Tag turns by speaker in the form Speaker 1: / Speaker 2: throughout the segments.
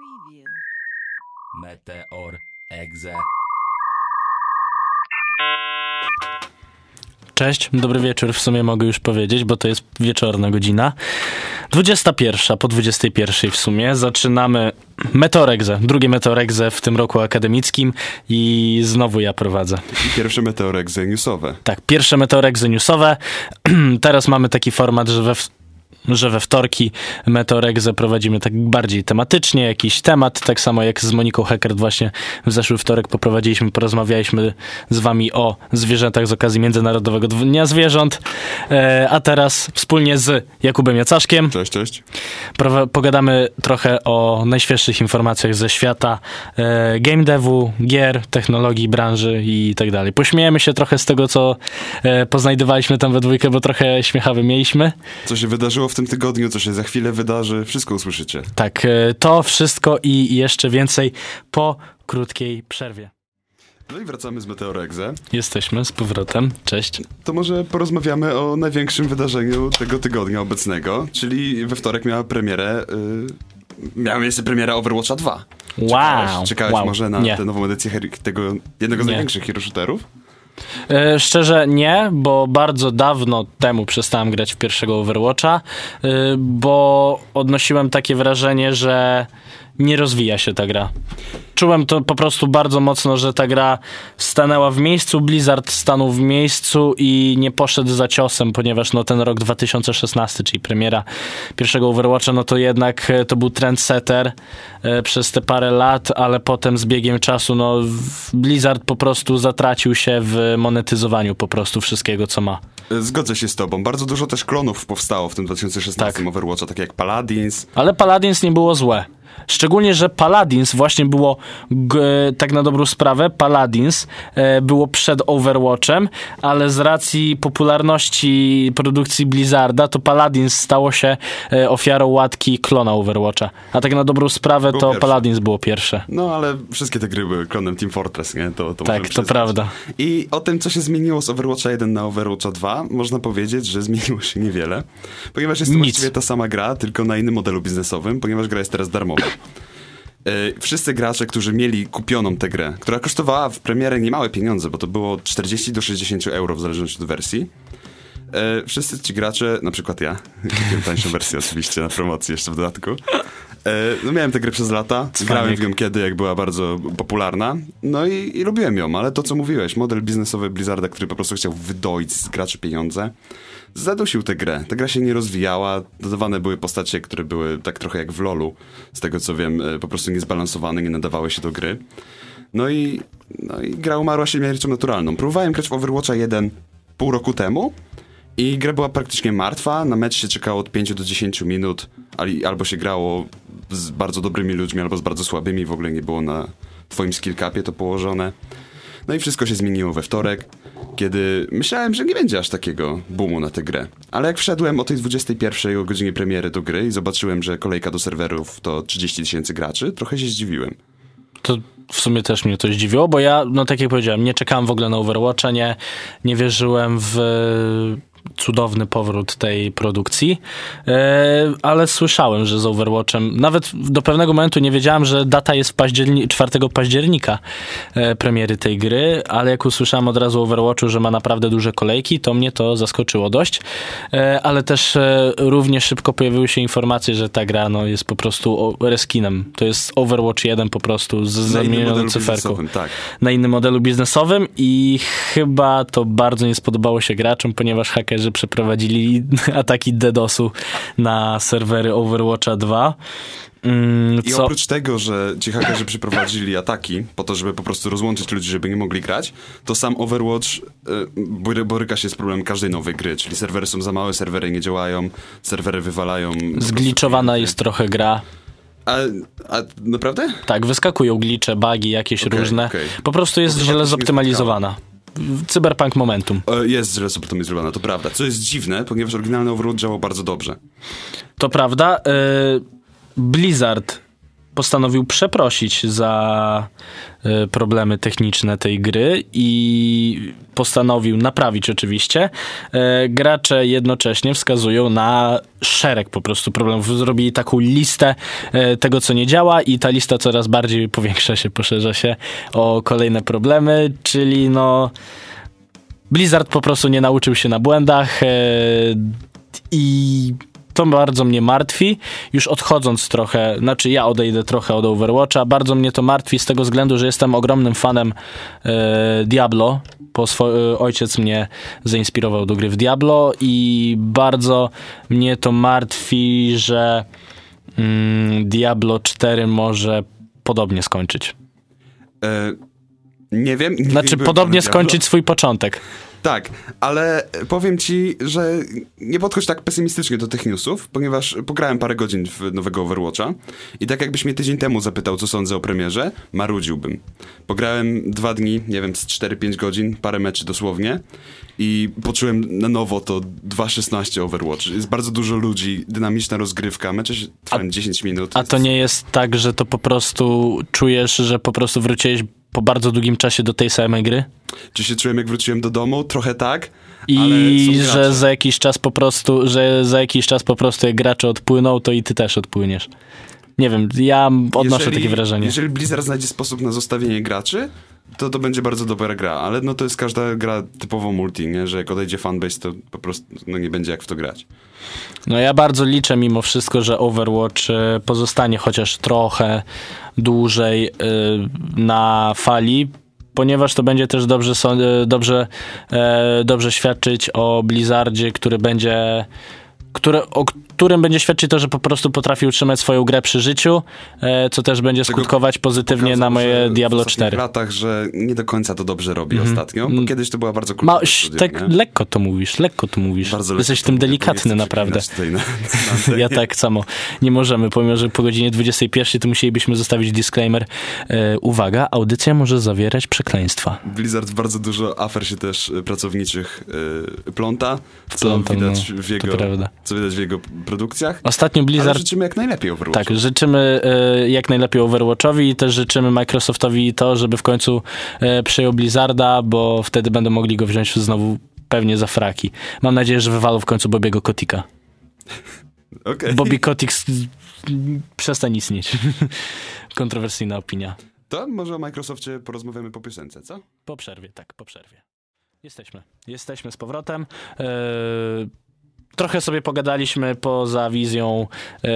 Speaker 1: Preview.
Speaker 2: Meteor Exe.
Speaker 3: Cześć, dobry wieczór, w sumie mogę już powiedzieć, bo to jest wieczorna godzina. 21 po 21 w sumie zaczynamy Meteoregze, drugie Meteoregze w tym roku akademickim i znowu ja prowadzę.
Speaker 4: I pierwsze meteorek newsowe.
Speaker 3: Tak, pierwsze Meteoregzy newsowe. Teraz mamy taki format, że we, że we wtorki Meteoregzę prowadzimy tak bardziej tematycznie, jakiś temat, tak samo jak z Moniką Heckert właśnie w zeszły wtorek poprowadziliśmy, porozmawialiśmy z wami o zwierzętach z okazji Międzynarodowego Dnia Zwierząt, e, a teraz wspólnie z Jakubem Jacaszkiem
Speaker 4: Cześć, cześć.
Speaker 3: Pogadamy trochę o najświeższych informacjach ze świata e, game devu, gier, technologii, branży i tak dalej. Pośmiejemy się trochę z tego, co e, poznajdowaliśmy tam we dwójkę, bo trochę śmiechawy mieliśmy.
Speaker 4: Co się wydarzyło w tym tygodniu, co się za chwilę wydarzy, wszystko usłyszycie.
Speaker 3: Tak, e, to wszystko i jeszcze więcej po krótkiej przerwie.
Speaker 4: No i wracamy z Meteoregze.
Speaker 3: Jesteśmy z powrotem. Cześć.
Speaker 4: To może porozmawiamy o największym wydarzeniu tego tygodnia obecnego, czyli we wtorek miała premierę... Yy, miała miejsce premiera Overwatcha 2.
Speaker 3: Wow.
Speaker 4: Czekałeś
Speaker 3: wow.
Speaker 4: może na
Speaker 3: Nie.
Speaker 4: tę nową edycję tego jednego z
Speaker 3: Nie.
Speaker 4: największych hero shooterów?
Speaker 3: E, Szczerze nie, bo bardzo dawno temu przestałem grać w pierwszego Overwatcha, e, bo odnosiłem takie wrażenie, że nie rozwija się ta gra. Czułem to po prostu bardzo mocno, że ta gra stanęła w miejscu, Blizzard stanął w miejscu i nie poszedł za ciosem, ponieważ no, ten rok 2016, czyli premiera pierwszego Overwatcha, no to jednak e, to był trendsetter e, przez te parę lat, ale potem z biegiem czasu no, Blizzard po prostu zatracił się w monetyzowaniu po prostu wszystkiego, co ma.
Speaker 4: Yy, Zgodzę się z tobą. Bardzo dużo też klonów powstało w tym 2016
Speaker 3: Tak.
Speaker 4: Overwatcha, takie jak Paladins.
Speaker 3: Ale Paladins nie było złe. Szczególnie, że Paladins właśnie było, g, tak na dobrą sprawę, Paladins e, było przed Overwatchem, ale z racji popularności produkcji Blizzarda, to Paladins stało się e, ofiarą łatki klona Overwatcha. A tak na dobrą sprawę,
Speaker 4: Było
Speaker 3: to
Speaker 4: pierwsze.
Speaker 3: Paladins było pierwsze.
Speaker 4: No, ale wszystkie te gry były klonem Team Fortress, nie? To, to
Speaker 3: Tak, to prawda.
Speaker 4: I o tym, co się zmieniło z Overwatcha 1 na Overwatcha 2, można powiedzieć, że zmieniło się niewiele, ponieważ jest to
Speaker 3: Nic.
Speaker 4: właściwie ta sama gra, tylko na innym modelu biznesowym, ponieważ gra jest teraz darmowa. E, Wszyscy gracze, którzy mieli kupioną tę grę, która kosztowała w premierę niemałe pieniądze, bo to było 40 do 60 euro w zależności od wersji, e, wszyscy ci gracze, na przykład ja, kupiłem tańszą wersję oczywiście na promocji jeszcze w dodatku, e, no miałem tę grę przez lata, grałem w nią kiedy, jak była bardzo popularna, no i, i lubiłem ją, ale to co mówiłeś, model biznesowy Blizzarda, który po prostu chciał wydoić z graczy pieniądze, zadusił tę grę. Ta gra się nie rozwijała, dodawane były postacie, które były tak trochę jak w LoLu, z tego co wiem, e, po prostu niezbalansowane, nie nadawały się do gry. No i, no i gra umarła śmiercią naturalną. Próbowałem grać w Overwatcha 1 pół roku temu i gra była praktycznie martwa, na mecz się czekało od 5 do 10 minut, albo się grało z bardzo dobrymi ludźmi, albo z bardzo słabymi, w ogóle nie było na twoim skill capie to położone. No i wszystko się zmieniło we wtorek, kiedy myślałem, że nie będzie aż takiego boomu na tę grę. Ale jak wszedłem o tej 21 o godzinie premiery do gry i zobaczyłem, że kolejka do serwerów to 30 tysięcy graczy, trochę się zdziwiłem.
Speaker 3: To w sumie też mnie to zdziwiło, bo ja, no tak jak powiedziałem, nie czekałem w ogóle na Overwatcha, nie, nie wierzyłem w cudowny powrót tej produkcji, e, ale słyszałem, że z Overwatchem, nawet do pewnego momentu nie wiedziałem, że data jest październi 4 października e, premiery tej gry, ale jak usłyszałem od razu o Overwatchu, że ma naprawdę duże kolejki, to mnie to zaskoczyło dość, e, ale też równie szybko pojawiły się informacje, że ta gra no, jest po prostu reskinem. To jest Overwatch 1 po prostu z zamienioną cyferką
Speaker 4: tak.
Speaker 3: na innym modelu biznesowym i chyba to bardzo nie spodobało się graczom, ponieważ hakerzy przeprowadzili ataki DDoSu na serwery Overwatcha 2. Mm,
Speaker 4: I oprócz tego, że ci hakerzy przeprowadzili ataki po to, żeby po prostu rozłączyć ludzi, żeby nie mogli grać, to sam Overwatch y, bory- boryka się z problemem każdej nowej gry, czyli serwery są za małe, serwery nie działają, serwery wywalają.
Speaker 3: zgliczowana jest trochę gra.
Speaker 4: A, a naprawdę?
Speaker 3: Tak, wyskakują glicze, bugi jakieś
Speaker 4: Okej,
Speaker 3: różne.
Speaker 4: okej.
Speaker 3: Po prostu jest
Speaker 4: to
Speaker 3: źle zoptymalizowana. Cyberpunk Momentum.
Speaker 4: E, Jest źle zoptymalizowana, to prawda. Co jest dziwne, ponieważ oryginalny Overwatch działał bardzo dobrze.
Speaker 3: To prawda. y, Blizzard postanowił przeprosić za y, problemy techniczne tej gry i postanowił naprawić oczywiście. E, Gracze jednocześnie wskazują na szereg po prostu problemów. Zrobili taką listę e, tego, co nie działa i ta lista coraz bardziej powiększa się, poszerza się o kolejne problemy, czyli no Blizzard po prostu nie nauczył się na błędach e, i to bardzo mnie martwi. Już odchodząc trochę, znaczy ja odejdę trochę od Overwatcha, bardzo mnie to martwi z tego względu, że jestem ogromnym fanem e, Diablo. Po e, ojciec mnie zainspirował do gry w Diablo i bardzo mnie to martwi, że mm, Diablo 4 może podobnie skończyć.
Speaker 4: E, nie wiem. Nie
Speaker 3: Znaczy podobnie skończyć swój początek.
Speaker 4: Tak, ale powiem ci, że nie podchodź tak pesymistycznie do tych newsów, ponieważ pograłem parę godzin w nowego Overwatcha i tak jakbyś mnie tydzień temu zapytał, co sądzę o premierze, marudziłbym. Pograłem dwa dni, nie wiem, z 4-5 godzin, parę meczy dosłownie i poczułem na nowo to 2.16 Overwatch. Jest bardzo dużo ludzi, dynamiczna rozgrywka, mecze się trwają 10 minut.
Speaker 3: A to nie jest tak, że to po prostu czujesz, że po prostu wróciłeś po bardzo długim czasie do tej samej gry?
Speaker 4: Czy się czułem, jak wróciłem do domu? Trochę tak,
Speaker 3: I że za jakiś czas po prostu, że za jakiś czas po prostu jak gracze odpłyną, to i ty też odpłyniesz. Nie wiem, ja odnoszę
Speaker 4: Jeżeli-
Speaker 3: takie wrażenie.
Speaker 4: Jeżeli Blizzard znajdzie sposób na zostawienie graczy, to to będzie bardzo dobra gra, ale no to jest każda gra typowo multi, nie? że jak odejdzie fanbase, to po prostu no, nie będzie jak w to grać.
Speaker 3: No ja bardzo liczę mimo wszystko, że Overwatch e, pozostanie chociaż trochę dłużej e, na fali, ponieważ to będzie też dobrze, e, dobrze, dobrze świadczyć o Blizzardzie, który będzie które, o którym będzie świadczyć to, że po prostu potrafi utrzymać swoją grę przy życiu, e, co też będzie skutkować pozytywnie
Speaker 4: Pokazał,
Speaker 3: na moje Diablo
Speaker 4: w ostatnich
Speaker 3: 4.
Speaker 4: latach, że nie do końca to dobrze robi ostatnio, bo kiedyś to była bardzo
Speaker 3: Mhm. Ma,
Speaker 4: studio,
Speaker 3: tak
Speaker 4: nie?
Speaker 3: lekko to mówisz, lekko to mówisz.
Speaker 4: Bardzo
Speaker 3: Jesteś w tym delikatny naprawdę.
Speaker 4: na, na.
Speaker 3: Ja tak samo. Nie możemy, pomimo że po godzinie 21 to musielibyśmy zostawić disclaimer. E, uwaga, audycja może zawierać przekleństwa.
Speaker 4: Blizzard bardzo dużo afer się też y, pracowniczych y, pląta, co
Speaker 3: Pląta,
Speaker 4: widać
Speaker 3: no,
Speaker 4: w jego. Co widać w jego produkcjach.
Speaker 3: Ostatnio
Speaker 4: Ale
Speaker 3: Blizzard
Speaker 4: życzymy jak najlepiej Overwatchu.
Speaker 3: Tak, życzymy e, jak najlepiej Overwatchowi i też życzymy Microsoftowi to, żeby w końcu e, przejął Blizzarda, bo wtedy będą mogli go wziąć znowu pewnie za fraki. Mam nadzieję, że wywalą w końcu Bobiego Kotika.
Speaker 4: Okej.
Speaker 3: Bobby Kotik przestań istnieć. Kontrowersyjna opinia.
Speaker 4: To może o Microsoftie porozmawiamy po piosence, co?
Speaker 3: Po przerwie, tak, po przerwie. Jesteśmy. Jesteśmy z powrotem. E, trochę sobie pogadaliśmy poza wizją, e,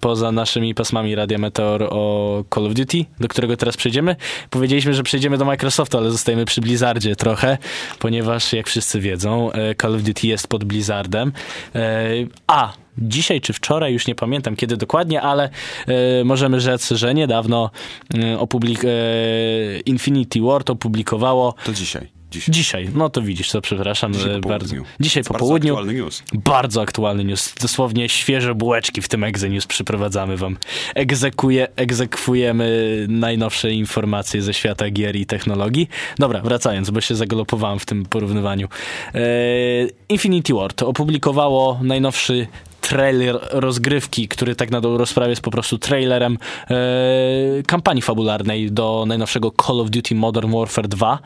Speaker 3: poza naszymi pasmami Radia Meteor o Call of Duty, do którego teraz przejdziemy. Powiedzieliśmy, że przejdziemy do Microsoftu, ale zostajemy przy Blizzardzie trochę, ponieważ jak wszyscy wiedzą, e, Call of Duty jest pod Blizzardem. E, a dzisiaj czy wczoraj, już nie pamiętam kiedy dokładnie, ale możemy rzec, że niedawno opublik- Infinity Ward opublikowało
Speaker 4: To dzisiaj. Dzisiaj.
Speaker 3: dzisiaj, no to widzisz, to przepraszam
Speaker 4: Dzisiaj po
Speaker 3: bardzo.
Speaker 4: południu.
Speaker 3: Dzisiaj po
Speaker 4: Bardzo
Speaker 3: południu.
Speaker 4: aktualny news.
Speaker 3: Bardzo aktualny news. Dosłownie świeże bułeczki w tym Exe News przyprowadzamy wam. Egzekuje, egzekwujemy najnowsze informacje ze świata gier i technologii. Dobra, wracając, bo się zagalopowałem w tym porównywaniu. E, Infinity Ward opublikowało najnowszy trailer rozgrywki, który tak na dobrą rozprawę jest po prostu trailerem e, kampanii fabularnej do najnowszego Call of Duty Modern Warfare 2.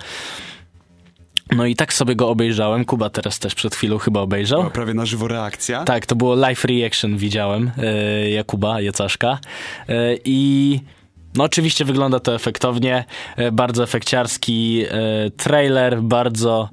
Speaker 3: No i tak sobie go obejrzałem. Kuba teraz też przed chwilą chyba obejrzał.
Speaker 4: Była prawie na żywo reakcja.
Speaker 3: Tak, to było live reaction, widziałem e, Jakuba Jacaszka. E, I no oczywiście wygląda to efektownie, e, bardzo efekciarski trailer, bardzo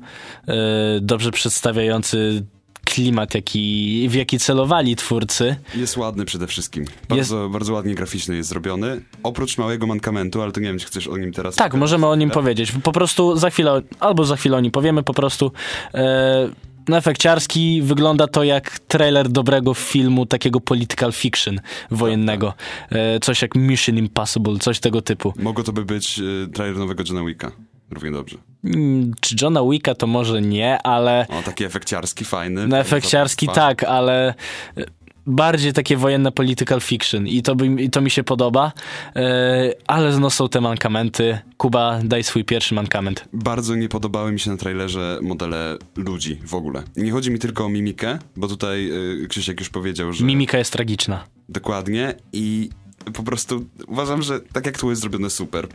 Speaker 3: dobrze przedstawiający klimat, jaki, w jaki celowali twórcy.
Speaker 4: Jest ładny przede wszystkim. Bardzo, bardzo ładnie graficzny jest zrobiony. Oprócz małego mankamentu, ale to nie wiem, czy chcesz o nim teraz...
Speaker 3: Tak, możemy o nim
Speaker 4: chwilę?
Speaker 3: powiedzieć. Po prostu za chwilę, albo za chwilę o nim powiemy, po prostu e, no efekciarski wygląda to jak trailer dobrego filmu, takiego political fiction wojennego. E, coś jak Mission Impossible, coś tego typu.
Speaker 4: Mogło to by być y, trailer nowego Johna Wicka. Równie dobrze.
Speaker 3: Mm, Czy Johna Wicka to może nie, ale
Speaker 4: O, taki efekciarski, fajny.
Speaker 3: no efekciarski tak, ale e, bardziej takie wojenne political fiction i to, by, i to mi się podoba, e, ale no są te mankamenty. Kuba, daj swój pierwszy mankament.
Speaker 4: Bardzo nie podobały mi się na trailerze modele ludzi w ogóle. Nie chodzi mi tylko o mimikę, bo tutaj y, Krzysiek już powiedział, że
Speaker 3: Mimika jest tragiczna.
Speaker 4: dokładnie i po prostu uważam, że tak jak tu jest zrobione super.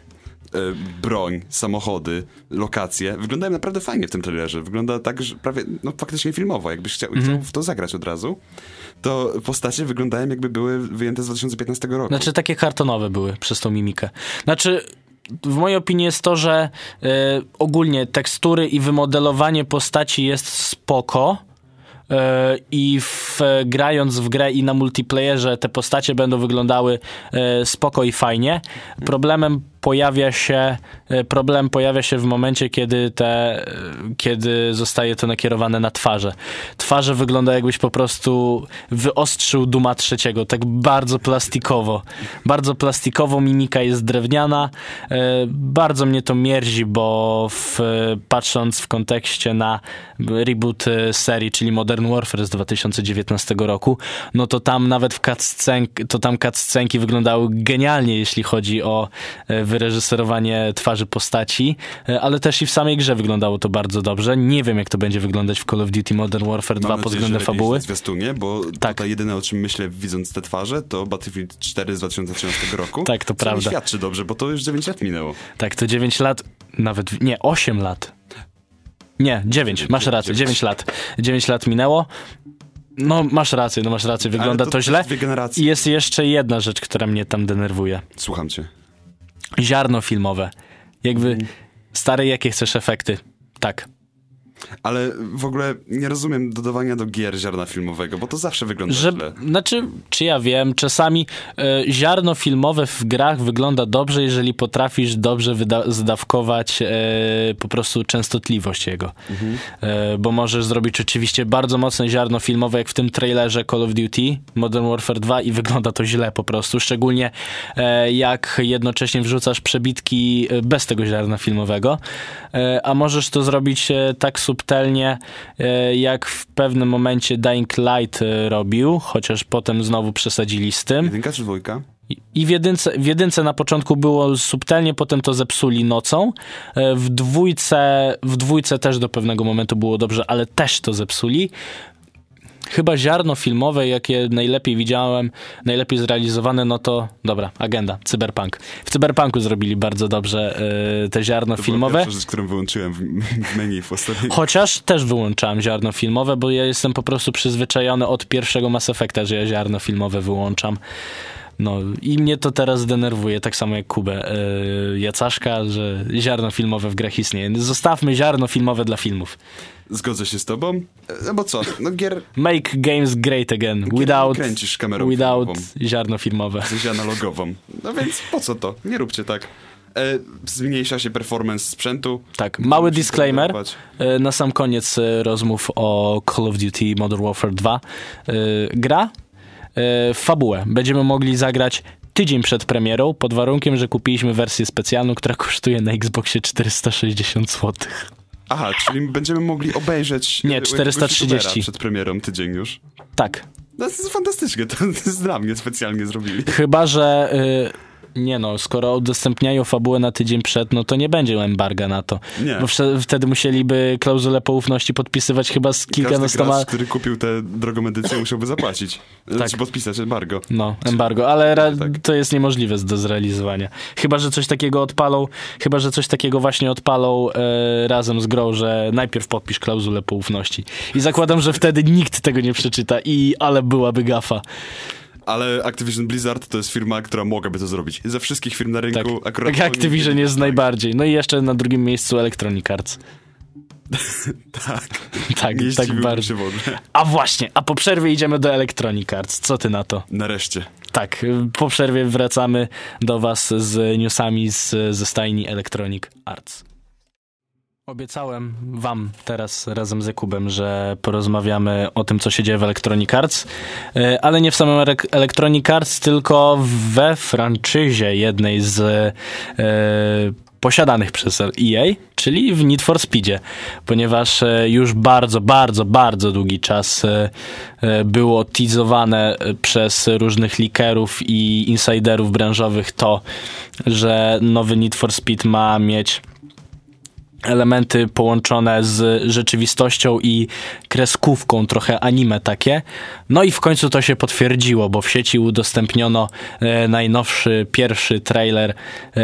Speaker 4: E, Broń, samochody, lokacje wyglądają naprawdę fajnie w tym trailerze. Wygląda tak, że prawie no, faktycznie filmowo. Jakbyś chciał, chciał w to zagrać od razu, to postacie wyglądają jakby były wyjęte z 2015 roku.
Speaker 3: Znaczy takie kartonowe były przez tą mimikę. Znaczy w mojej opinii jest to, że y, ogólnie tekstury i wymodelowanie postaci jest spoko. y, I w, grając w grę i na multiplayerze te postacie będą wyglądały y, spoko i fajnie. Problemem pojawia się y, problem pojawia się w momencie, kiedy te, y, kiedy zostaje to nakierowane na twarze. Twarze wygląda jakbyś po prostu wyostrzył Duma trzeciego, tak bardzo plastikowo. Bardzo plastikowo, mimika jest drewniana. Y, Bardzo mnie to mierzi, bo w, patrząc w kontekście na reboot serii, czyli Modern Warfare z 2019 roku, no to tam nawet w cutscenk, to tam cutscenki wyglądały genialnie, jeśli chodzi o wyreżyserowanie twarzy postaci, y, ale też i w samej grze wyglądało to bardzo dobrze. Nie wiem, jak to będzie wyglądać w Call of Duty Modern Warfare 2
Speaker 4: Mam
Speaker 3: pod względem fabuły.
Speaker 4: zwiastunie, bo
Speaker 3: Tak.
Speaker 4: tutaj jedyne o czym myślę widząc te twarze to Battlefield 4 z 2013 roku.
Speaker 3: Tak, to
Speaker 4: co nie
Speaker 3: prawda.
Speaker 4: świadczy dobrze, bo to już 9 lat minęło.
Speaker 3: Tak, to 9 lat, nawet, nie, 8 lat. Nie, 9, masz rację, 9 lat. 9 lat minęło. No, masz rację, no masz rację, wygląda
Speaker 4: Ale
Speaker 3: to, źle. I jest jeszcze jedna rzecz, która mnie tam denerwuje.
Speaker 4: Słucham cię.
Speaker 3: Ziarno filmowe. Jakby, stare, jakie chcesz efekty? Tak.
Speaker 4: Ale w ogóle nie rozumiem dodawania do gier ziarna filmowego, bo to zawsze wygląda
Speaker 3: Że,
Speaker 4: źle.
Speaker 3: znaczy, czy ja wiem, czasami e, ziarno filmowe w grach wygląda dobrze, jeżeli potrafisz dobrze zdawkować e, po prostu częstotliwość jego. E, bo możesz zrobić oczywiście bardzo mocne ziarno filmowe, jak w tym trailerze Call of Duty Modern Warfare 2 i wygląda to źle po prostu, szczególnie jak jednocześnie wrzucasz przebitki bez tego ziarna filmowego, a możesz to zrobić tak subtelnie, e, jak w pewnym momencie Dying Light e, robił, chociaż potem znowu przesadzili z tym.
Speaker 4: Jedynka czy dwójka?
Speaker 3: I- w jedynce, w jedynce na początku było subtelnie, potem to zepsuli nocą. E, W dwójce, w dwójce też do pewnego momentu było dobrze, ale też to zepsuli. Chyba ziarno filmowe, jakie najlepiej widziałem, najlepiej zrealizowane, no to dobra, agenda, cyberpunk. W cyberpunku zrobili bardzo dobrze e, te ziarno
Speaker 4: To
Speaker 3: filmowe.
Speaker 4: pierwsza rzecz, którą wyłączyłem w, w menu w ostatnim.
Speaker 3: Chociaż też wyłączałem ziarno filmowe, bo ja jestem po prostu przyzwyczajony od pierwszego Mass Effecta, że ja ziarno filmowe wyłączam. No i mnie to teraz denerwuje, tak samo jak Kubę yy, Jacaszka, że ziarno filmowe w grach istnieje. Zostawmy ziarno filmowe dla filmów.
Speaker 4: Zgodzę się z tobą. No bo co? No gier
Speaker 3: Make games great again, without,
Speaker 4: kręcisz kamerą
Speaker 3: without
Speaker 4: filmową.
Speaker 3: ziarno filmowe.
Speaker 4: coś analogową. No więc po co to? Nie róbcie tak. E, zmniejsza się performance sprzętu.
Speaker 3: Tak, mały disclaimer e, na sam koniec e, rozmów o Call of Duty Modern Warfare 2. E, Gra fabułę będziemy mogli zagrać tydzień przed premierą, pod warunkiem, że kupiliśmy wersję specjalną, która kosztuje na Xboxie 460 zł.
Speaker 4: Aha, czyli będziemy mogli obejrzeć
Speaker 3: Nie,
Speaker 4: e, jakiegoś
Speaker 3: 430.
Speaker 4: youtubera przed premierą tydzień już.
Speaker 3: Tak,
Speaker 4: No, to jest fantastycznie, to jest dla mnie specjalnie zrobili.
Speaker 3: chyba że... e, nie no, skoro udostępniają fabułę na tydzień przed, no to nie będzie embarga na to.
Speaker 4: Nie.
Speaker 3: Bo wtedy musieliby klauzulę poufności podpisywać chyba z
Speaker 4: Każdy
Speaker 3: kilkunastoma...
Speaker 4: gracz, który kupił tę drogą edycję musiałby zapłacić. Znaczy podpisać embargo.
Speaker 3: No, embargo, ale ra-
Speaker 4: Tak.
Speaker 3: to jest niemożliwe do zrealizowania. Chyba, że coś takiego odpalą, chyba, że coś takiego właśnie odpalą e, razem z grą, że najpierw podpisz klauzulę poufności. I zakładam, że wtedy nikt tego nie przeczyta i ale byłaby gafa.
Speaker 4: Ale Activision Blizzard to jest firma, która mogłaby to zrobić. Ze wszystkich firm na
Speaker 3: Tak,
Speaker 4: rynku akurat...
Speaker 3: tak Activision jest
Speaker 4: tak,
Speaker 3: najbardziej. No i jeszcze na drugim miejscu Electronic Arts.
Speaker 4: Tak,
Speaker 3: Tak, tak bardzo. A właśnie, a po przerwie idziemy do Electronic Arts. Co ty na to?
Speaker 4: Nareszcie.
Speaker 3: Tak, po przerwie wracamy do Was z newsami z, ze stajni Electronic Arts. Obiecałem Wam teraz razem z Jakubem, że porozmawiamy o tym, co się dzieje w Electronic Arts, y, ale nie w samym Electronic Arts, tylko we franczyzie jednej z y, posiadanych przez EA, czyli w Need for Speedzie, ponieważ e, już bardzo, bardzo, bardzo długi czas e, e, było teasowane e, przez różnych leakerów i insiderów branżowych to, że nowy Need for Speed ma mieć elementy połączone z rzeczywistością i kreskówką, trochę anime takie. No i w końcu to się potwierdziło, bo w sieci udostępniono e, najnowszy, pierwszy trailer e,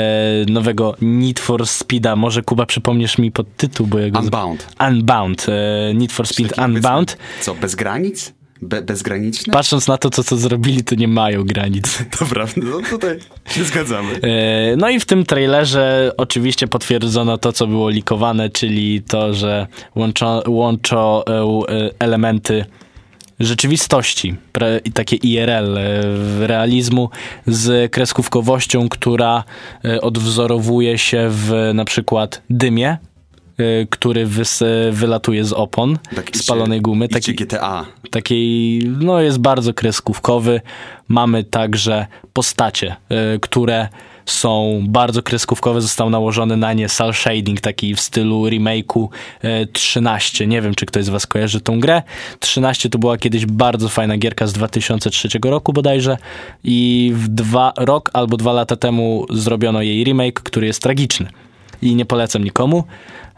Speaker 3: nowego Need for Speeda. Może Kuba przypomnisz mi pod tytuł, bo jego...
Speaker 4: Unbound.
Speaker 3: Unbound. E, Need for Speed Unbound.
Speaker 4: powiedzmy, Co, bez granic? Be, bezgraniczne?
Speaker 3: Patrząc na to, co, co zrobili, to nie mają granic.
Speaker 4: Dobra, no tutaj się zgadzamy.
Speaker 3: E, No i w tym trailerze oczywiście potwierdzono to, co było likowane, czyli to, że łączą e, e, elementy rzeczywistości pre- takie IRL, realizmu z kreskówkowością, która odwzorowuje się w na przykład dymie, który wys, wylatuje z opon
Speaker 4: Tak,
Speaker 3: spalonej gumy. Taki,
Speaker 4: GTA.
Speaker 3: takiej, no jest bardzo kreskówkowy. Mamy także postacie, y, które są bardzo kreskówkowe, został nałożony na nie cel shading, taki w stylu remake'u y, 13. Nie wiem, czy ktoś z was kojarzy tą grę. 13 to była kiedyś bardzo fajna gierka z 2003 roku bodajże i w dwa, rok albo dwa lata temu zrobiono jej remake, który jest tragiczny i nie polecam nikomu.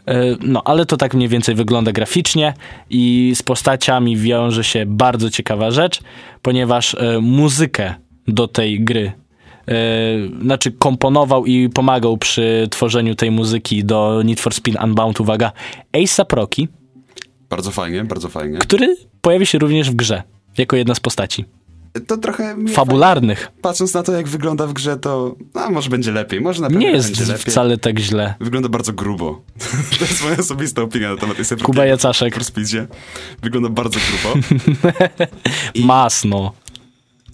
Speaker 3: E, No, ale to tak mniej więcej wygląda graficznie i z postaciami wiąże się bardzo ciekawa rzecz, ponieważ e, muzykę do tej gry, e, znaczy komponował i pomagał przy tworzeniu tej muzyki do Need for Speed Unbound, uwaga, A$AP Rocky,
Speaker 4: Bardzo fajnie, bardzo fajnie.
Speaker 3: który pojawi się również w grze, jako jedna z postaci
Speaker 4: To trochę...
Speaker 3: fabularnych.
Speaker 4: Patrząc na to, jak wygląda w grze, to a, może będzie lepiej. Może na pewno
Speaker 3: Nie jest
Speaker 4: lepiej.
Speaker 3: wcale tak źle.
Speaker 4: Wygląda bardzo grubo. to jest moja osobista opinia na temat tej serii.
Speaker 3: Kuba Jacaszek.
Speaker 4: Speedzie. Wygląda bardzo grubo.
Speaker 3: Masno.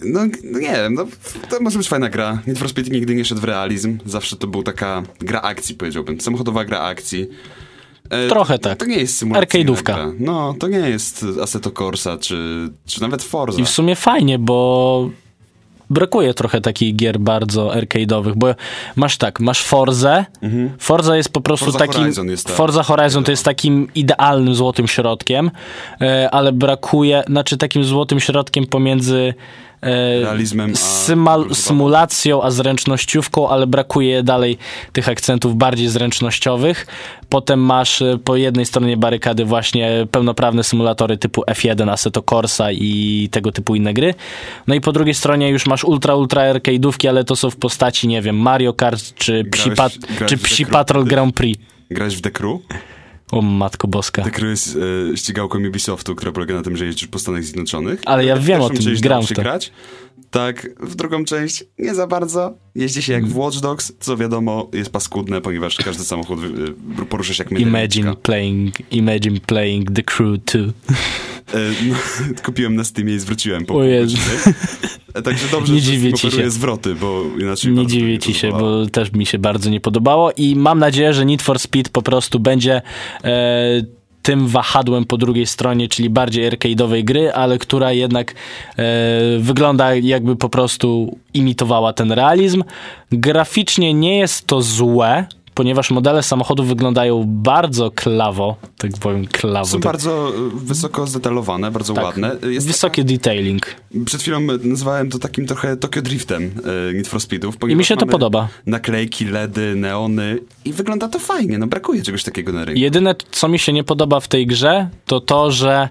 Speaker 4: No, no nie wiem, no, to może być fajna gra. Need for Speed nigdy nie szedł w realizm. Zawsze to był taka gra akcji, powiedziałbym. Samochodowa gra akcji. E,
Speaker 3: Trochę tak.
Speaker 4: To nie jest symulacyjna
Speaker 3: Arcade'ówka.
Speaker 4: No, to nie jest Assetto Corsa, czy, czy nawet Forza.
Speaker 3: I w sumie fajnie, bo brakuje trochę takich gier bardzo arcade'owych, bo masz tak, masz Forzę, Forza jest po prostu
Speaker 4: Forza
Speaker 3: takim...
Speaker 4: Horizon jest tak.
Speaker 3: Forza Horizon to jest takim idealnym złotym środkiem, e, ale brakuje, znaczy takim złotym środkiem pomiędzy
Speaker 4: Realizmem, a
Speaker 3: symal, symulacją, a zręcznościówką, ale brakuje dalej tych akcentów bardziej zręcznościowych. Potem masz e, po jednej stronie barykady właśnie pełnoprawne symulatory typu F1, Assetto Corsa i tego typu inne gry. No i po drugiej stronie już masz ultra, ultra arcade'ówki, ale to są w postaci, nie wiem, Mario Kart czy Psi,
Speaker 4: Grałeś-
Speaker 3: Pat-
Speaker 4: grałeś
Speaker 3: czy Psi Patrol? Grand Prix.
Speaker 4: Grałeś w The Crew?
Speaker 3: O matko boska.
Speaker 4: The Crew jest e, ścigałką Ubisoftu, która polega na tym, że jeździsz po Stanach Zjednoczonych.
Speaker 3: Ale ja wiem o tym,
Speaker 4: część
Speaker 3: gram w to.
Speaker 4: grać. Tak, w drugą część nie za bardzo. Jeździ się jak w Watch Dogs, co wiadomo jest paskudne, ponieważ każdy samochód y, porusza się jak
Speaker 3: Imagine
Speaker 4: mydelniczka.
Speaker 3: playing, imagine playing The Crew 2.
Speaker 4: No, kupiłem na Steamie i zwróciłem po. E, Także dobrze,
Speaker 3: Nie
Speaker 4: że
Speaker 3: dziwię ci się.
Speaker 4: zwroty, bo inaczej
Speaker 3: Nie dziwię ci się, bo też mi się bardzo nie podobało i mam nadzieję, że Need for Speed po prostu będzie e, tym wahadłem po drugiej stronie, czyli bardziej arcade'owej gry, ale która jednak e, wygląda jakby po prostu imitowała ten realizm. Graficznie nie jest to złe, ponieważ modele samochodów wyglądają bardzo klawo, tak powiem klawo.
Speaker 4: Są
Speaker 3: tak,
Speaker 4: bardzo e, wysoko zdetalowane, bardzo
Speaker 3: tak,
Speaker 4: ładne. Jest
Speaker 3: wysoki detailing.
Speaker 4: Przed chwilą nazwałem to takim trochę Tokyo Driftem e, Need for Speedów.
Speaker 3: I mi się to podoba.
Speaker 4: Naklejki, LEDy, neony i wygląda to fajnie. No brakuje czegoś takiego na rynku.
Speaker 3: Jedyne, co mi się nie podoba w tej grze, to to, że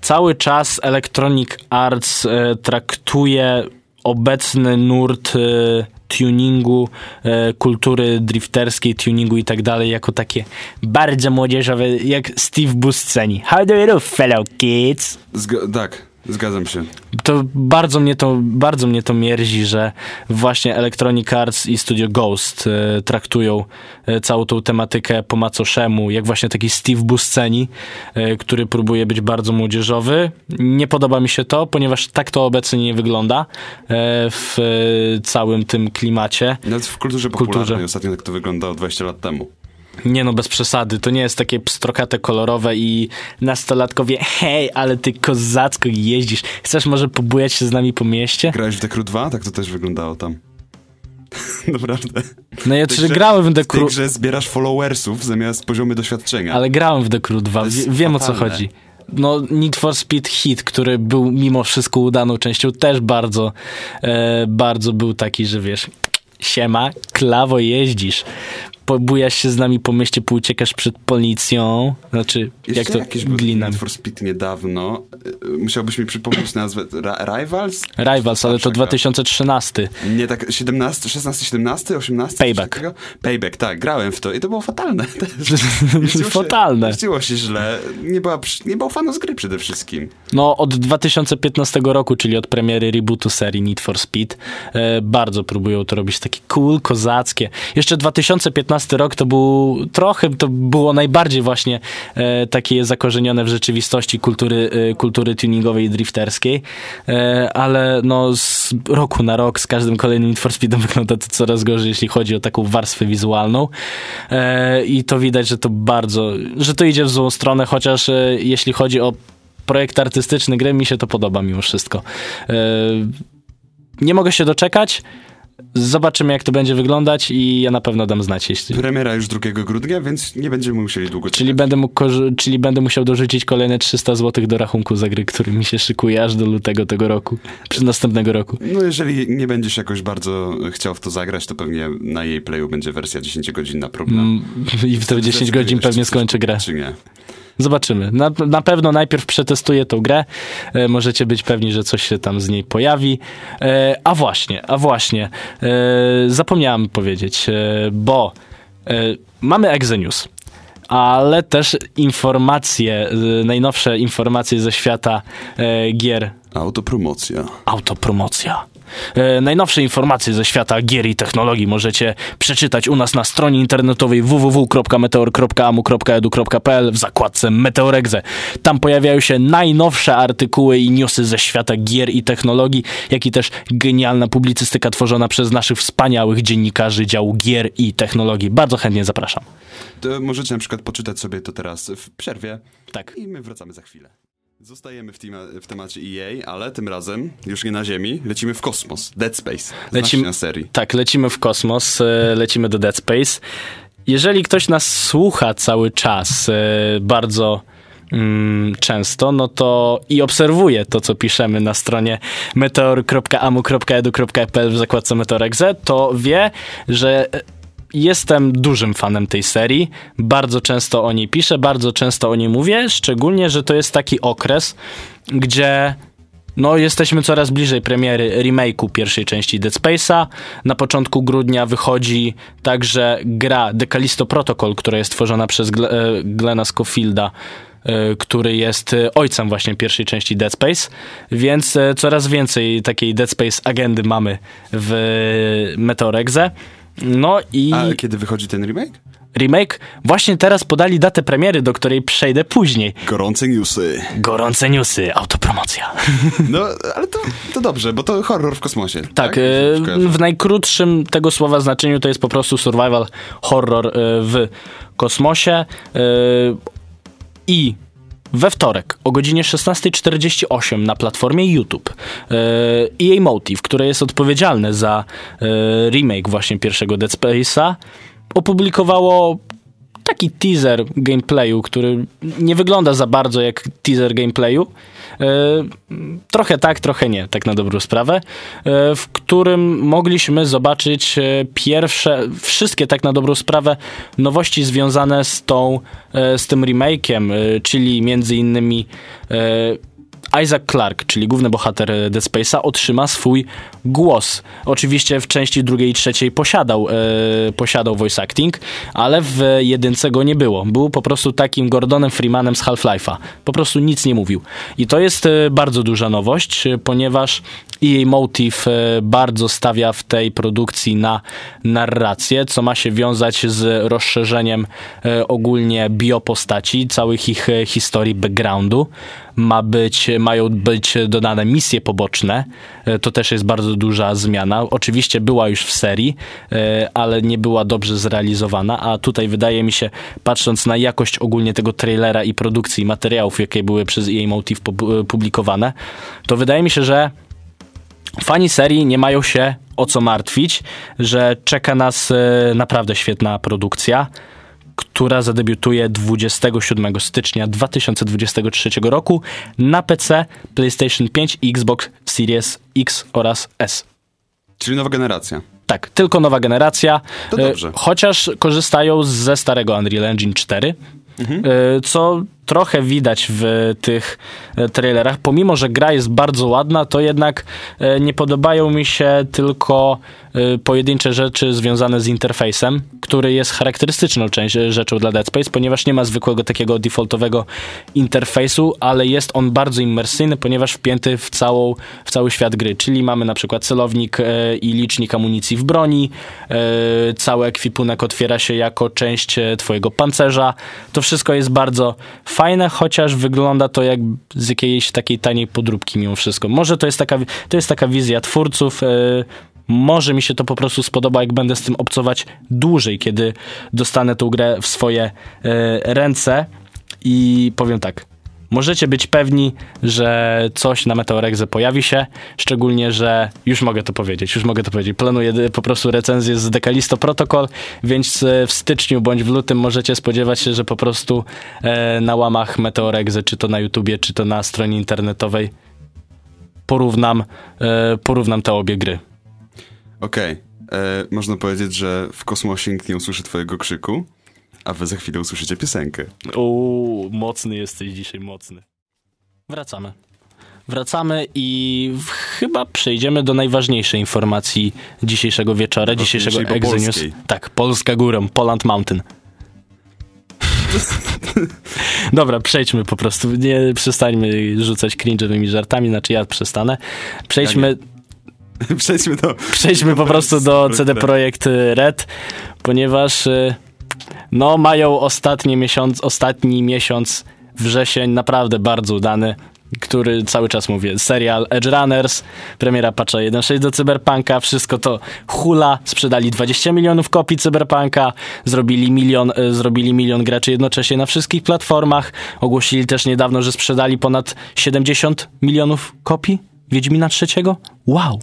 Speaker 3: cały czas Electronic Arts e, traktuje obecny nurt e, tuningu, e, kultury drifterskiej, tuningu i tak dalej, jako takie bardzo młodzieżowe, jak Steve Buscemi. How do you do, fellow kids?
Speaker 4: Zga- tak, zgadzam się.
Speaker 3: To bardzo mnie to, bardzo mnie to mierzi, że właśnie Electronic Arts i Studio Ghost e, traktują e, całą tą tematykę po macoszemu, jak właśnie taki Steve Buscemi, e, który próbuje być bardzo młodzieżowy. Nie podoba mi się to, ponieważ tak to obecnie nie wygląda w całym tym klimacie.
Speaker 4: Nawet w kulturze
Speaker 3: Kulturze.
Speaker 4: popularnej ostatnio tak to wyglądało 20 lat temu.
Speaker 3: Nie no, bez przesady. To nie jest takie pstrokate, kolorowe i nastolatkowie, hej, ale ty kozacko jeździsz. Chcesz może pobujać się z nami po mieście?
Speaker 4: Grałeś w Crew 2? Tak to też wyglądało tam. Naprawdę.
Speaker 3: No ja czy grałem w The
Speaker 4: W tej grze zbierasz followersów zamiast poziomy doświadczenia.
Speaker 3: ale grałem w Crew 2,
Speaker 4: jest
Speaker 3: Wie, wiem o co
Speaker 4: fatalne.
Speaker 3: chodzi. No Need for Speed Hit, który był mimo wszystko udaną częścią, też bardzo, e, bardzo był taki, że wiesz, siema, klawo jeździsz. Pobujasz się z nami po mieście, pouciekasz przed policją. Znaczy,
Speaker 4: Jeszcze
Speaker 3: jak to
Speaker 4: jakiś był
Speaker 3: glinami.
Speaker 4: Need for Speed niedawno. Y, Musiałbyś mi przypomnieć nazwę. Ra Rivals?
Speaker 3: Rivals, ale to
Speaker 4: Starszego.
Speaker 3: 2013.
Speaker 4: Nie tak 17, 16, 17, 18?
Speaker 3: Payback.
Speaker 4: Payback, tak, grałem w to i to było fatalne.
Speaker 3: Fatalne.
Speaker 4: Jeździło się źle, nie, była, nie było fanu z gry przede wszystkim.
Speaker 3: No, od 2015 roku, czyli od premiery rebootu serii Need for Speed, e, bardzo próbują to robić takie cool, kozackie. Jeszcze 2015 rok to był trochę, to było najbardziej właśnie e, takie zakorzenione w rzeczywistości kultury, e, kultury tuningowej i drifterskiej, e, ale no z roku na rok, z każdym kolejnym Need for Speedem wygląda to coraz gorzej, jeśli chodzi o taką warstwę wizualną e, i to widać, że to bardzo, że to idzie w złą stronę, chociaż e, jeśli chodzi o projekt artystyczny gry, mi się to podoba mimo wszystko. E, Nie mogę się doczekać. Zobaczymy, jak to będzie wyglądać i ja na pewno dam znać, jeśli...
Speaker 4: Premiera już 2 grudnia, więc nie będziemy musieli długo czekać.
Speaker 3: Czyli będę, mógł, czyli będę musiał dorzucić kolejne 300 zł do rachunku za gry, który mi się szykuje aż do lutego tego roku, czy następnego roku.
Speaker 4: No jeżeli nie będziesz jakoś bardzo chciał w to zagrać, to pewnie na jej playu będzie wersja 10 godzin na problem.
Speaker 3: Mm, I w te 10 godzin pewnie skończę grę.
Speaker 4: Czy nie?
Speaker 3: Zobaczymy. Na, na pewno najpierw przetestuję tą grę. E, możecie być pewni, że coś się tam z niej pojawi. E, a właśnie, a właśnie. E, zapomniałem powiedzieć, e, bo e, mamy Exenius. Ale też informacje, e, najnowsze informacje ze świata e, gier
Speaker 4: Autopromocja.
Speaker 3: Autopromocja. E, najnowsze informacje ze świata gier i technologii możecie przeczytać u nas na stronie internetowej www.meteor.amu.edu.pl w zakładce Meteoregze. Tam pojawiają się najnowsze artykuły i newsy ze świata gier i technologii, jak i też genialna publicystyka tworzona przez naszych wspaniałych dziennikarzy działu gier i technologii. Bardzo chętnie zapraszam.
Speaker 4: To możecie na przykład poczytać sobie to teraz w przerwie
Speaker 3: Tak.
Speaker 4: i my wracamy za chwilę. Zostajemy w, tema- w temacie EA, ale tym razem już nie na Ziemi, lecimy w kosmos. Dead Space.
Speaker 3: Lecimy-
Speaker 4: na serii.
Speaker 3: Tak, lecimy w kosmos, e, lecimy do Dead Space. Jeżeli ktoś nas słucha cały czas e, bardzo mm, często, no to i obserwuje to, co piszemy na stronie meteor.amu.edu.pl w zakładce Meteorexe, to wie, że e, Jestem dużym fanem tej serii, bardzo często o niej piszę, bardzo często o niej mówię, szczególnie, że to jest taki okres, gdzie no, jesteśmy coraz bliżej premiery remake'u pierwszej części Dead Space'a. Na początku grudnia wychodzi także gra The Callisto Protocol, która jest tworzona przez e, Glena Scofielda, e, który jest e, ojcem właśnie pierwszej części Dead Space, więc coraz więcej takiej Dead Space agendy mamy w Meteoregze. No i
Speaker 4: A kiedy wychodzi ten remake?
Speaker 3: remake właśnie teraz podali datę premiery, do której przejdę później.
Speaker 4: Gorące newsy.
Speaker 3: Gorące newsy, autopromocja.
Speaker 4: No, ale to, to dobrze, bo to horror w kosmosie.
Speaker 3: Tak,
Speaker 4: Już
Speaker 3: e, w najkrótszym tego słowa znaczeniu to jest po prostu survival horror e, w kosmosie e, i we wtorek o godzinie 16.48 na platformie YouTube EA Motive, które jest odpowiedzialne za e, remake właśnie pierwszego Dead Space'a, opublikowało taki teaser gameplayu, który nie wygląda za bardzo jak teaser gameplayu. E, trochę tak, trochę nie, tak na dobrą sprawę, e, w którym mogliśmy zobaczyć e, pierwsze, wszystkie tak na dobrą sprawę nowości związane z tą, z tym remake'iem, czyli między innymi Isaac Clarke, czyli główny bohater e, Dead Space'a, otrzyma swój głos. Oczywiście w części drugiej i trzeciej posiadał, e, posiadał voice acting, ale w jedynce go nie było. Był po prostu takim Gordonem Freemanem z Half-Life'a. Po prostu nic nie mówił. I to jest e, bardzo duża nowość, e, ponieważ EA Motive e, bardzo stawia w tej produkcji na narrację, co ma się wiązać z rozszerzeniem e, ogólnie biopostaci, całych ich e, historii, backgroundu. Ma być, mają być dodane misje poboczne. To też jest bardzo duża zmiana. Oczywiście była już w serii, ale nie była dobrze zrealizowana, a tutaj wydaje mi się, patrząc na jakość ogólnie tego trailera i produkcji materiałów, jakie były przez Motive pub- publikowane, to wydaje mi się, że fani serii nie mają się o co martwić, że czeka nas e, naprawdę świetna produkcja, która zadebiutuje 27 stycznia 2023 roku na PC, PlayStation 5 i Xbox Series X oraz S.
Speaker 4: Czyli nowa generacja.
Speaker 3: Tak. Tak, tylko nowa generacja.
Speaker 4: To
Speaker 3: E,
Speaker 4: dobrze.
Speaker 3: Chociaż korzystają ze starego Unreal Engine 4,
Speaker 4: Mhm.
Speaker 3: e, co trochę widać w tych e, trailerach. Pomimo, że gra jest bardzo ładna, to jednak e, nie podobają mi się tylko e, pojedyncze rzeczy związane z interfejsem, który jest charakterystyczną część, rzeczą dla Dead Space, ponieważ nie ma zwykłego takiego defaultowego interfejsu, ale jest on bardzo immersyjny, ponieważ wpięty w, całą, w cały świat gry. Czyli mamy na przykład celownik i licznik amunicji w broni, cały ekwipunek otwiera się jako część twojego pancerza. To wszystko jest bardzo fajne, chociaż wygląda to jak z jakiejś takiej taniej podróbki mimo wszystko. Może to jest taka, to jest taka wizja twórców, e, może mi się to po prostu spodoba, jak będę z tym obcować dłużej, kiedy dostanę tą grę w swoje e, ręce i powiem tak. Możecie być pewni, że coś na Meteorexe pojawi się, szczególnie, że już mogę to powiedzieć, już mogę to powiedzieć. Planuję e, po prostu recenzję z Decalisto Protocol, więc e, w styczniu bądź w lutym możecie spodziewać się, że po prostu e, na łamach Meteorexe, czy to na YouTubie, czy to na stronie internetowej porównam, porównam te obie gry.
Speaker 4: Okej. E, Można powiedzieć, że w kosmosie nikt nie usłyszy twojego krzyku, a wy za chwilę usłyszycie piosenkę.
Speaker 3: Uuu, mocny jesteś dzisiaj, mocny. Wracamy. Wracamy i chyba przejdziemy do najważniejszej informacji dzisiejszego wieczora, dzisiejszego
Speaker 4: polskiej.
Speaker 3: Tak, Polska górą, Poland Mountain. Dobra, przejdźmy po prostu. Nie przestańmy rzucać cringe'owymi żartami, znaczy ja przestanę. Przejdźmy,
Speaker 4: Przejdźmy do...
Speaker 3: przejdźmy po prostu do CD Projekt Red, ponieważ y, no mają ostatni miesiąc, ostatni miesiąc wrzesień naprawdę bardzo udany, który cały czas mówię, serial Edge Runners, premiera patcha 1.6 do Cyberpunka, wszystko to hula, sprzedali 20 milionów kopii Cyberpunka, zrobili milion, y, zrobili milion graczy jednocześnie na wszystkich platformach, ogłosili też niedawno, że sprzedali ponad 70 milionów kopii Wiedźmina trzeciego. Wow!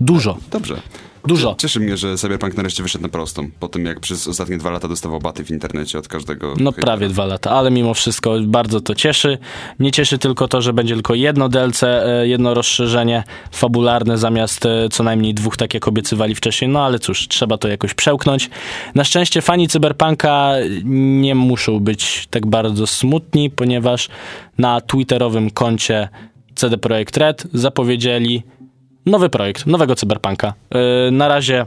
Speaker 3: Dużo.
Speaker 4: Dobrze.
Speaker 3: Dużo.
Speaker 4: Cieszy mnie, że Cyberpunk nareszcie wyszedł na prostą, po tym jak przez ostatnie dwa lata dostawał baty w internecie od każdego...
Speaker 3: No
Speaker 4: hejtera.
Speaker 3: prawie dwa lata, ale mimo wszystko bardzo to cieszy. Nie cieszy tylko to, że będzie tylko jedno DLC, e, jedno rozszerzenie fabularne zamiast e, co najmniej dwóch, tak jak obiecywali wcześniej. No ale cóż, trzeba to jakoś przełknąć. Na szczęście fani Cyberpunka nie muszą być tak bardzo smutni, ponieważ na twitterowym koncie CD Projekt Red zapowiedzieli nowy projekt, nowego Cyberpunka. E, Na razie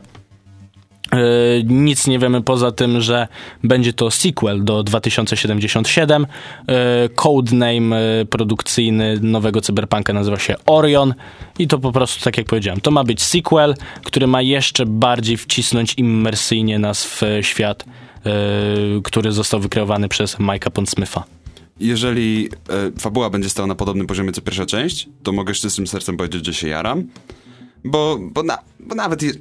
Speaker 3: E, Nic nie wiemy poza tym, że będzie to sequel do 2077. E, Codename produkcyjny nowego cyberpunka nazywa się Orion i to po prostu, tak jak powiedziałem, to ma być sequel, który ma jeszcze bardziej wcisnąć immersyjnie nas w świat, który został wykreowany przez Mike'a Pondsmitha.
Speaker 4: Jeżeli e, fabuła będzie stała na podobnym poziomie co pierwsza część, to mogę z czystym sercem powiedzieć, że się jaram, bo, bo, na, bo nawet... Je...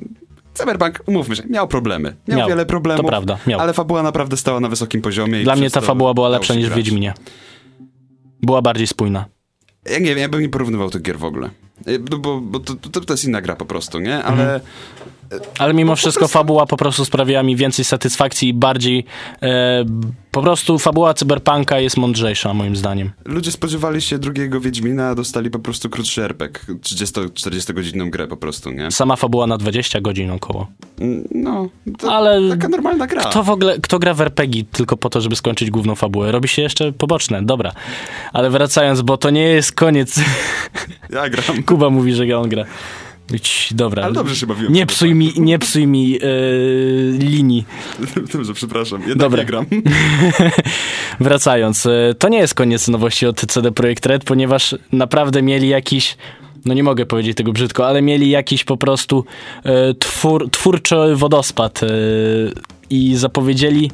Speaker 4: Cyberpunk, umówmy się, miał problemy. Miał,
Speaker 3: Miał,
Speaker 4: wiele problemów,
Speaker 3: to prawda, miał.
Speaker 4: ale fabuła naprawdę stała na wysokim poziomie. i
Speaker 3: Dla mnie ta fabuła była lepsza niż w. Wiedźminie. Była bardziej spójna.
Speaker 4: Ja nie wiem, ja bym nie porównywał tych gier w ogóle. E, Bo, bo, to, to, to jest inna gra po prostu, nie? Ale
Speaker 3: Ale mimo wszystko
Speaker 4: prostu-
Speaker 3: fabuła po prostu sprawiała mi więcej satysfakcji i bardziej e, po prostu fabuła cyberpunka jest mądrzejsza moim zdaniem.
Speaker 4: ludzie spodziewali się drugiego Wiedźmina, a dostali po prostu krótszy RPG. 30-40 godzinną grę po prostu, nie?
Speaker 3: Sama fabuła na 20 godzin około.
Speaker 4: Mm, No, to
Speaker 3: Ale
Speaker 4: taka normalna gra.
Speaker 3: Kto w ogóle, kto gra w RPG tylko po to, żeby skończyć główną fabułę? Robi się jeszcze poboczne, dobra. Ale wracając, bo to nie jest koniec.
Speaker 4: Ja gram.
Speaker 3: Kuba mówi, że on gra. Dobra.
Speaker 4: Ale dobrze się bawiłem.
Speaker 3: Nie psuj mi, nie psuj mi yy, linii.
Speaker 4: Dobrze, przepraszam. Jednak
Speaker 3: Dobra.
Speaker 4: nie gram.
Speaker 3: Wracając, e, to nie jest koniec nowości od CD Projekt Red, ponieważ naprawdę mieli jakiś, no nie mogę powiedzieć tego brzydko, ale mieli jakiś po prostu e, twór, twórczy wodospad e, i zapowiedzieli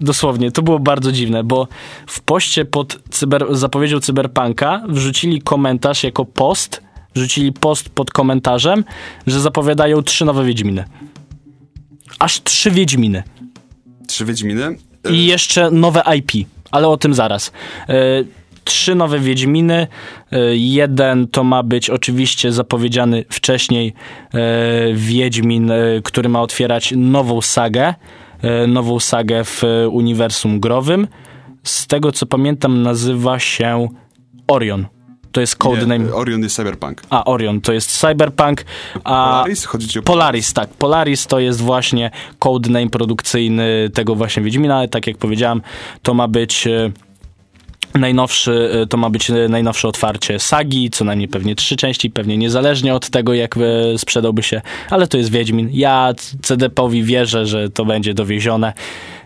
Speaker 3: dosłownie, to było bardzo dziwne, bo w poście pod cyber, zapowiedzią Cyberpunka wrzucili komentarz jako post, wrzucili post pod komentarzem, że zapowiadają trzy nowe Wiedźminy. Aż trzy Wiedźminy.
Speaker 4: Trzy Wiedźminy.
Speaker 3: I jeszcze nowe IP, ale o tym zaraz. E, Trzy nowe Wiedźminy. E, Jeden to ma być oczywiście zapowiedziany wcześniej Wiedźmin, który ma otwierać nową sagę. E, Nową sagę w e, uniwersum growym. Z tego co pamiętam, nazywa się Orion. to jest codename...
Speaker 4: Nie, Orion jest Cyberpunk.
Speaker 3: A, Orion to jest Cyberpunk, a...
Speaker 4: Polaris? Chodzi o
Speaker 3: Polaris, tak. Polaris to jest właśnie codename produkcyjny tego właśnie Wiedźmina, ale tak jak powiedziałem, to ma być... Najnowszy, e, to ma być e, najnowsze otwarcie sagi, co najmniej pewnie trzy części, pewnie niezależnie od tego, jak e, sprzedałby się, ale to jest Wiedźmin. Ja CDP-owi wierzę, że to będzie dowiezione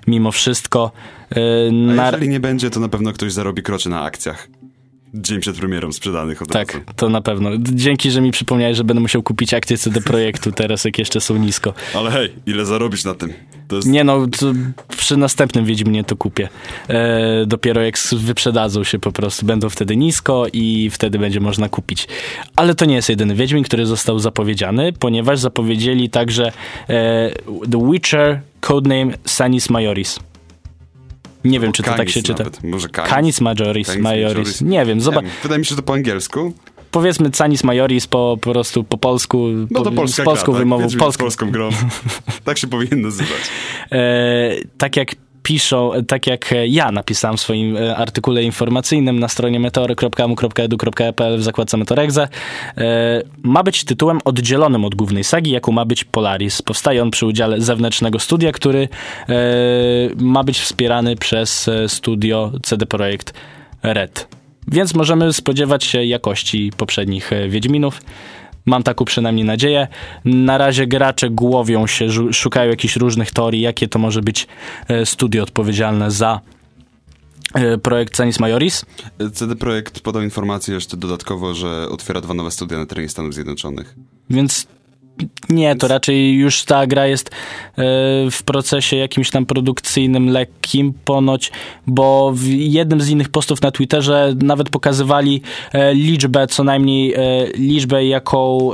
Speaker 3: mimo wszystko. E,
Speaker 4: A
Speaker 3: Na...
Speaker 4: jeżeli nie będzie, to na pewno ktoś zarobi kroczy na akcjach. Dzień przed premierą sprzedanych od razu.
Speaker 3: Tak, to na pewno. Dzięki, że mi przypomniałeś, że będę musiał kupić akcje CD Projektu teraz, jak jeszcze są nisko.
Speaker 4: Ale hej, ile zarobić na tym? Jest...
Speaker 3: Nie no, przy następnym Wiedźminie to kupię. E, dopiero jak wyprzedadzą się po prostu, będą wtedy nisko i wtedy będzie można kupić. Ale to nie jest jedyny Wiedźmin, który został zapowiedziany, ponieważ zapowiedzieli także e, The Witcher codename Sanis Majoris. Nie wiem, czy to tak się czyta.
Speaker 4: Nawet. Może Canis.
Speaker 3: Canis Majoris,
Speaker 4: Canis
Speaker 3: Majoris.
Speaker 4: Majoris.
Speaker 3: Nie wiem, zobacz.
Speaker 4: Wydaje mi się, że to po angielsku.
Speaker 3: Powiedzmy Canis Majoris po, po prostu po polsku.
Speaker 4: No to
Speaker 3: po,
Speaker 4: polska
Speaker 3: z polską
Speaker 4: gra,
Speaker 3: wymową.
Speaker 4: Tak?
Speaker 3: Polską.
Speaker 4: Polską grą. tak się powinien nazywać.
Speaker 3: E, tak jak piszą, tak jak e, ja napisałem w swoim e, artykule informacyjnym na stronie meteory.mu.edu.pl w zakładce Meteorexe, e, ma być tytułem oddzielonym od głównej sagi, jaką ma być Polaris. Powstaje on przy udziale zewnętrznego studia, który e, ma być wspierany przez e, studio CD Projekt Red. Więc możemy spodziewać się jakości poprzednich e, Wiedźminów. Mam taką przynajmniej nadzieję. Na razie gracze głowią się, szukają jakichś różnych teorii, jakie to może być e, studio odpowiedzialne za e, projekt Canis Majoris.
Speaker 4: CD Projekt podał informację jeszcze dodatkowo, że otwiera dwa nowe studia na terenie Stanów Zjednoczonych.
Speaker 3: Więc nie, to raczej już ta gra jest e, w procesie jakimś tam produkcyjnym, lekkim ponoć, bo w jednym z innych postów na Twitterze nawet pokazywali e, liczbę, co najmniej e, liczbę, jaką,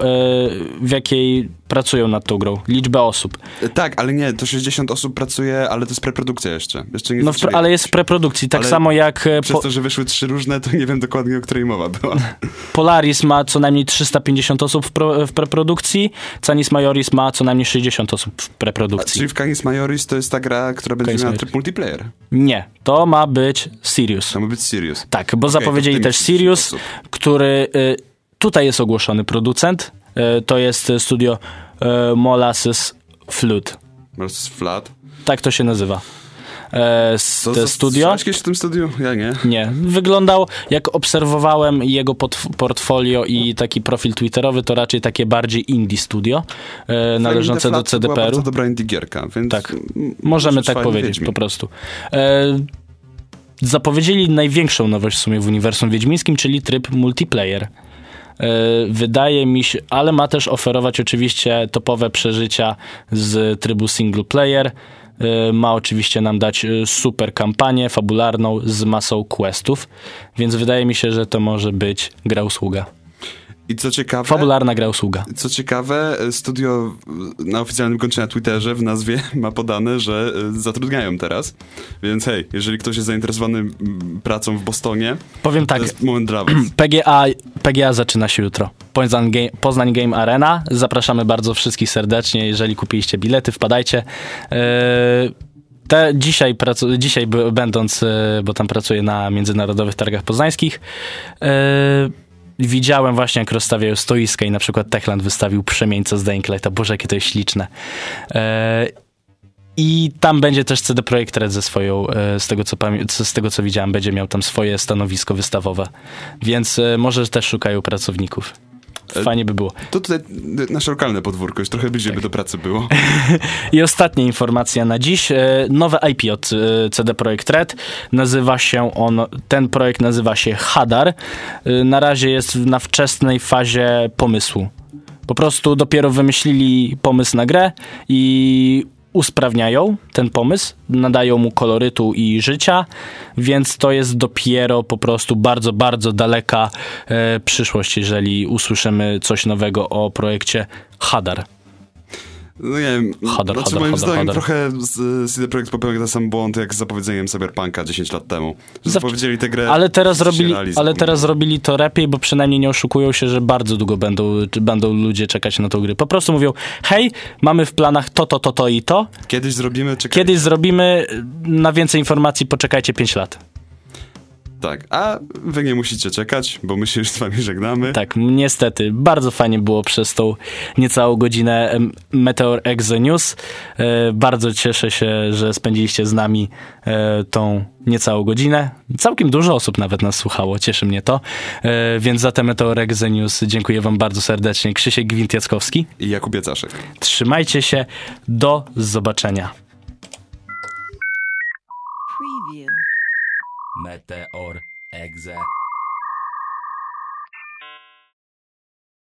Speaker 3: w jakiej pracują nad tą grą. Liczbę osób.
Speaker 4: E, Tak, ale nie, to 60 osób pracuje, ale to jest preprodukcja jeszcze. Jeszcze nie
Speaker 3: No, ale jest w preprodukcji, tak
Speaker 4: Ale
Speaker 3: samo jak e,
Speaker 4: Przez
Speaker 3: po,
Speaker 4: to, że wyszły trzy różne, to nie wiem dokładnie, o której mowa była.
Speaker 3: Polaris ma co najmniej 350 osób w, pro, w preprodukcji, Canis Majoris ma co najmniej 60 osób w
Speaker 4: A,
Speaker 3: preprodukcji.
Speaker 4: czyli w Canis Majoris to jest ta gra, która będzie
Speaker 3: Canis
Speaker 4: miała tryb multiplayer.
Speaker 3: Nie, to ma być Sirius.
Speaker 4: To ma być Serious.
Speaker 3: Tak, bo
Speaker 4: Okej,
Speaker 3: zapowiedzieli też Sirius,
Speaker 4: osób.
Speaker 3: który y, tutaj jest ogłoszony producent. Y, to jest studio y, Molasses Flute.
Speaker 4: Versus Flat.
Speaker 3: Tak to się nazywa. E,
Speaker 4: To,
Speaker 3: te
Speaker 4: to
Speaker 3: studio?
Speaker 4: kiedyś w tym studiu? Ja nie.
Speaker 3: Nie. Wyglądał, jak obserwowałem jego portfolio i taki profil twitterowy, to raczej takie bardziej indie studio, e, należące do
Speaker 4: to
Speaker 3: CDPR-u.
Speaker 4: bardzo dobra indie gierka, więc...
Speaker 3: Tak. Możemy
Speaker 4: może
Speaker 3: tak powiedzieć po prostu. E, zapowiedzieli największą nowość w sumie w uniwersum wiedźmińskim, czyli tryb multiplayer. E, wydaje mi się, ale ma też oferować oczywiście topowe przeżycia z trybu single player. E, Ma oczywiście nam dać e, super kampanię fabularną z masą questów, więc wydaje mi się, że to może być gra usługa.
Speaker 4: I co ciekawe...
Speaker 3: Fabularna gra usługa.
Speaker 4: Co ciekawe, studio na oficjalnym koncie na Twitterze w nazwie ma podane, że y, zatrudniają teraz. Więc hej, jeżeli ktoś jest zainteresowany pracą w Bostonie,
Speaker 3: Powiem tak,
Speaker 4: to jest moment dla was.
Speaker 3: PGA, PGA zaczyna się jutro. Poznań Game, Poznań Game Arena. Zapraszamy bardzo wszystkich serdecznie. Jeżeli kupiliście bilety, wpadajcie. Eee, Te, dzisiaj, pracu, dzisiaj będąc, e, bo tam pracuję na międzynarodowych targach poznańskich, e, widziałem właśnie, jak rozstawiają stoiska i na przykład Techland wystawił przemieńca z Dying. Boże, jakie to jest śliczne. E, I tam będzie też CD Projekt Red ze swoją, e, z tego, co- z tego co widziałem, będzie miał tam swoje stanowisko wystawowe. Więc e, może też szukają pracowników. Fajnie by było.
Speaker 4: To tutaj y, nasze lokalne podwórko, już trochę bliżej by do pracy było.
Speaker 3: I ostatnia informacja na dziś. E, Nowe IP od e, CD Projekt Red. Nazywa się on, ten projekt nazywa się Hadar. E, Na razie jest na wczesnej fazie pomysłu. Po prostu dopiero wymyślili pomysł na grę i usprawniają ten pomysł, nadają mu kolorytu i życia, więc to jest dopiero po prostu bardzo, bardzo daleka e, przyszłość, jeżeli usłyszymy coś nowego o projekcie Hadar.
Speaker 4: No nie wiem,
Speaker 3: Hadar,
Speaker 4: znaczy
Speaker 3: hadar,
Speaker 4: moim
Speaker 3: hadar,
Speaker 4: zdaniem
Speaker 3: hadar.
Speaker 4: trochę z- CD Projekt popełnił ten sam błąd jak z zapowiedzeniem Cyberpunka 10 lat temu. Że zapowiedzieli tę grę...
Speaker 3: Ale teraz, robili, ale teraz zrobili to lepiej, bo przynajmniej nie oszukują się, że bardzo długo będą, będą ludzie czekać na tą grę. Po prostu mówią, hej, mamy w planach to, to, to, to i to.
Speaker 4: Kiedyś zrobimy, czekaj.
Speaker 3: Kiedyś zrobimy, na więcej informacji poczekajcie 5 lat.
Speaker 4: Tak, a wy nie musicie czekać, bo my się już z wami żegnamy.
Speaker 3: Tak, niestety, bardzo fajnie było przez tą niecałą godzinę Meteor Exe News. E, bardzo cieszę się, że spędziliście z nami e, tą niecałą godzinę. Całkiem dużo osób nawet nas słuchało, cieszy mnie to. E, więc za te Meteor Exe News dziękuję wam bardzo serdecznie. Krzysiek Gwint-Jackowski.
Speaker 4: I Jakub Jacaszek.
Speaker 3: Trzymajcie się, do zobaczenia.
Speaker 2: Meteor Exe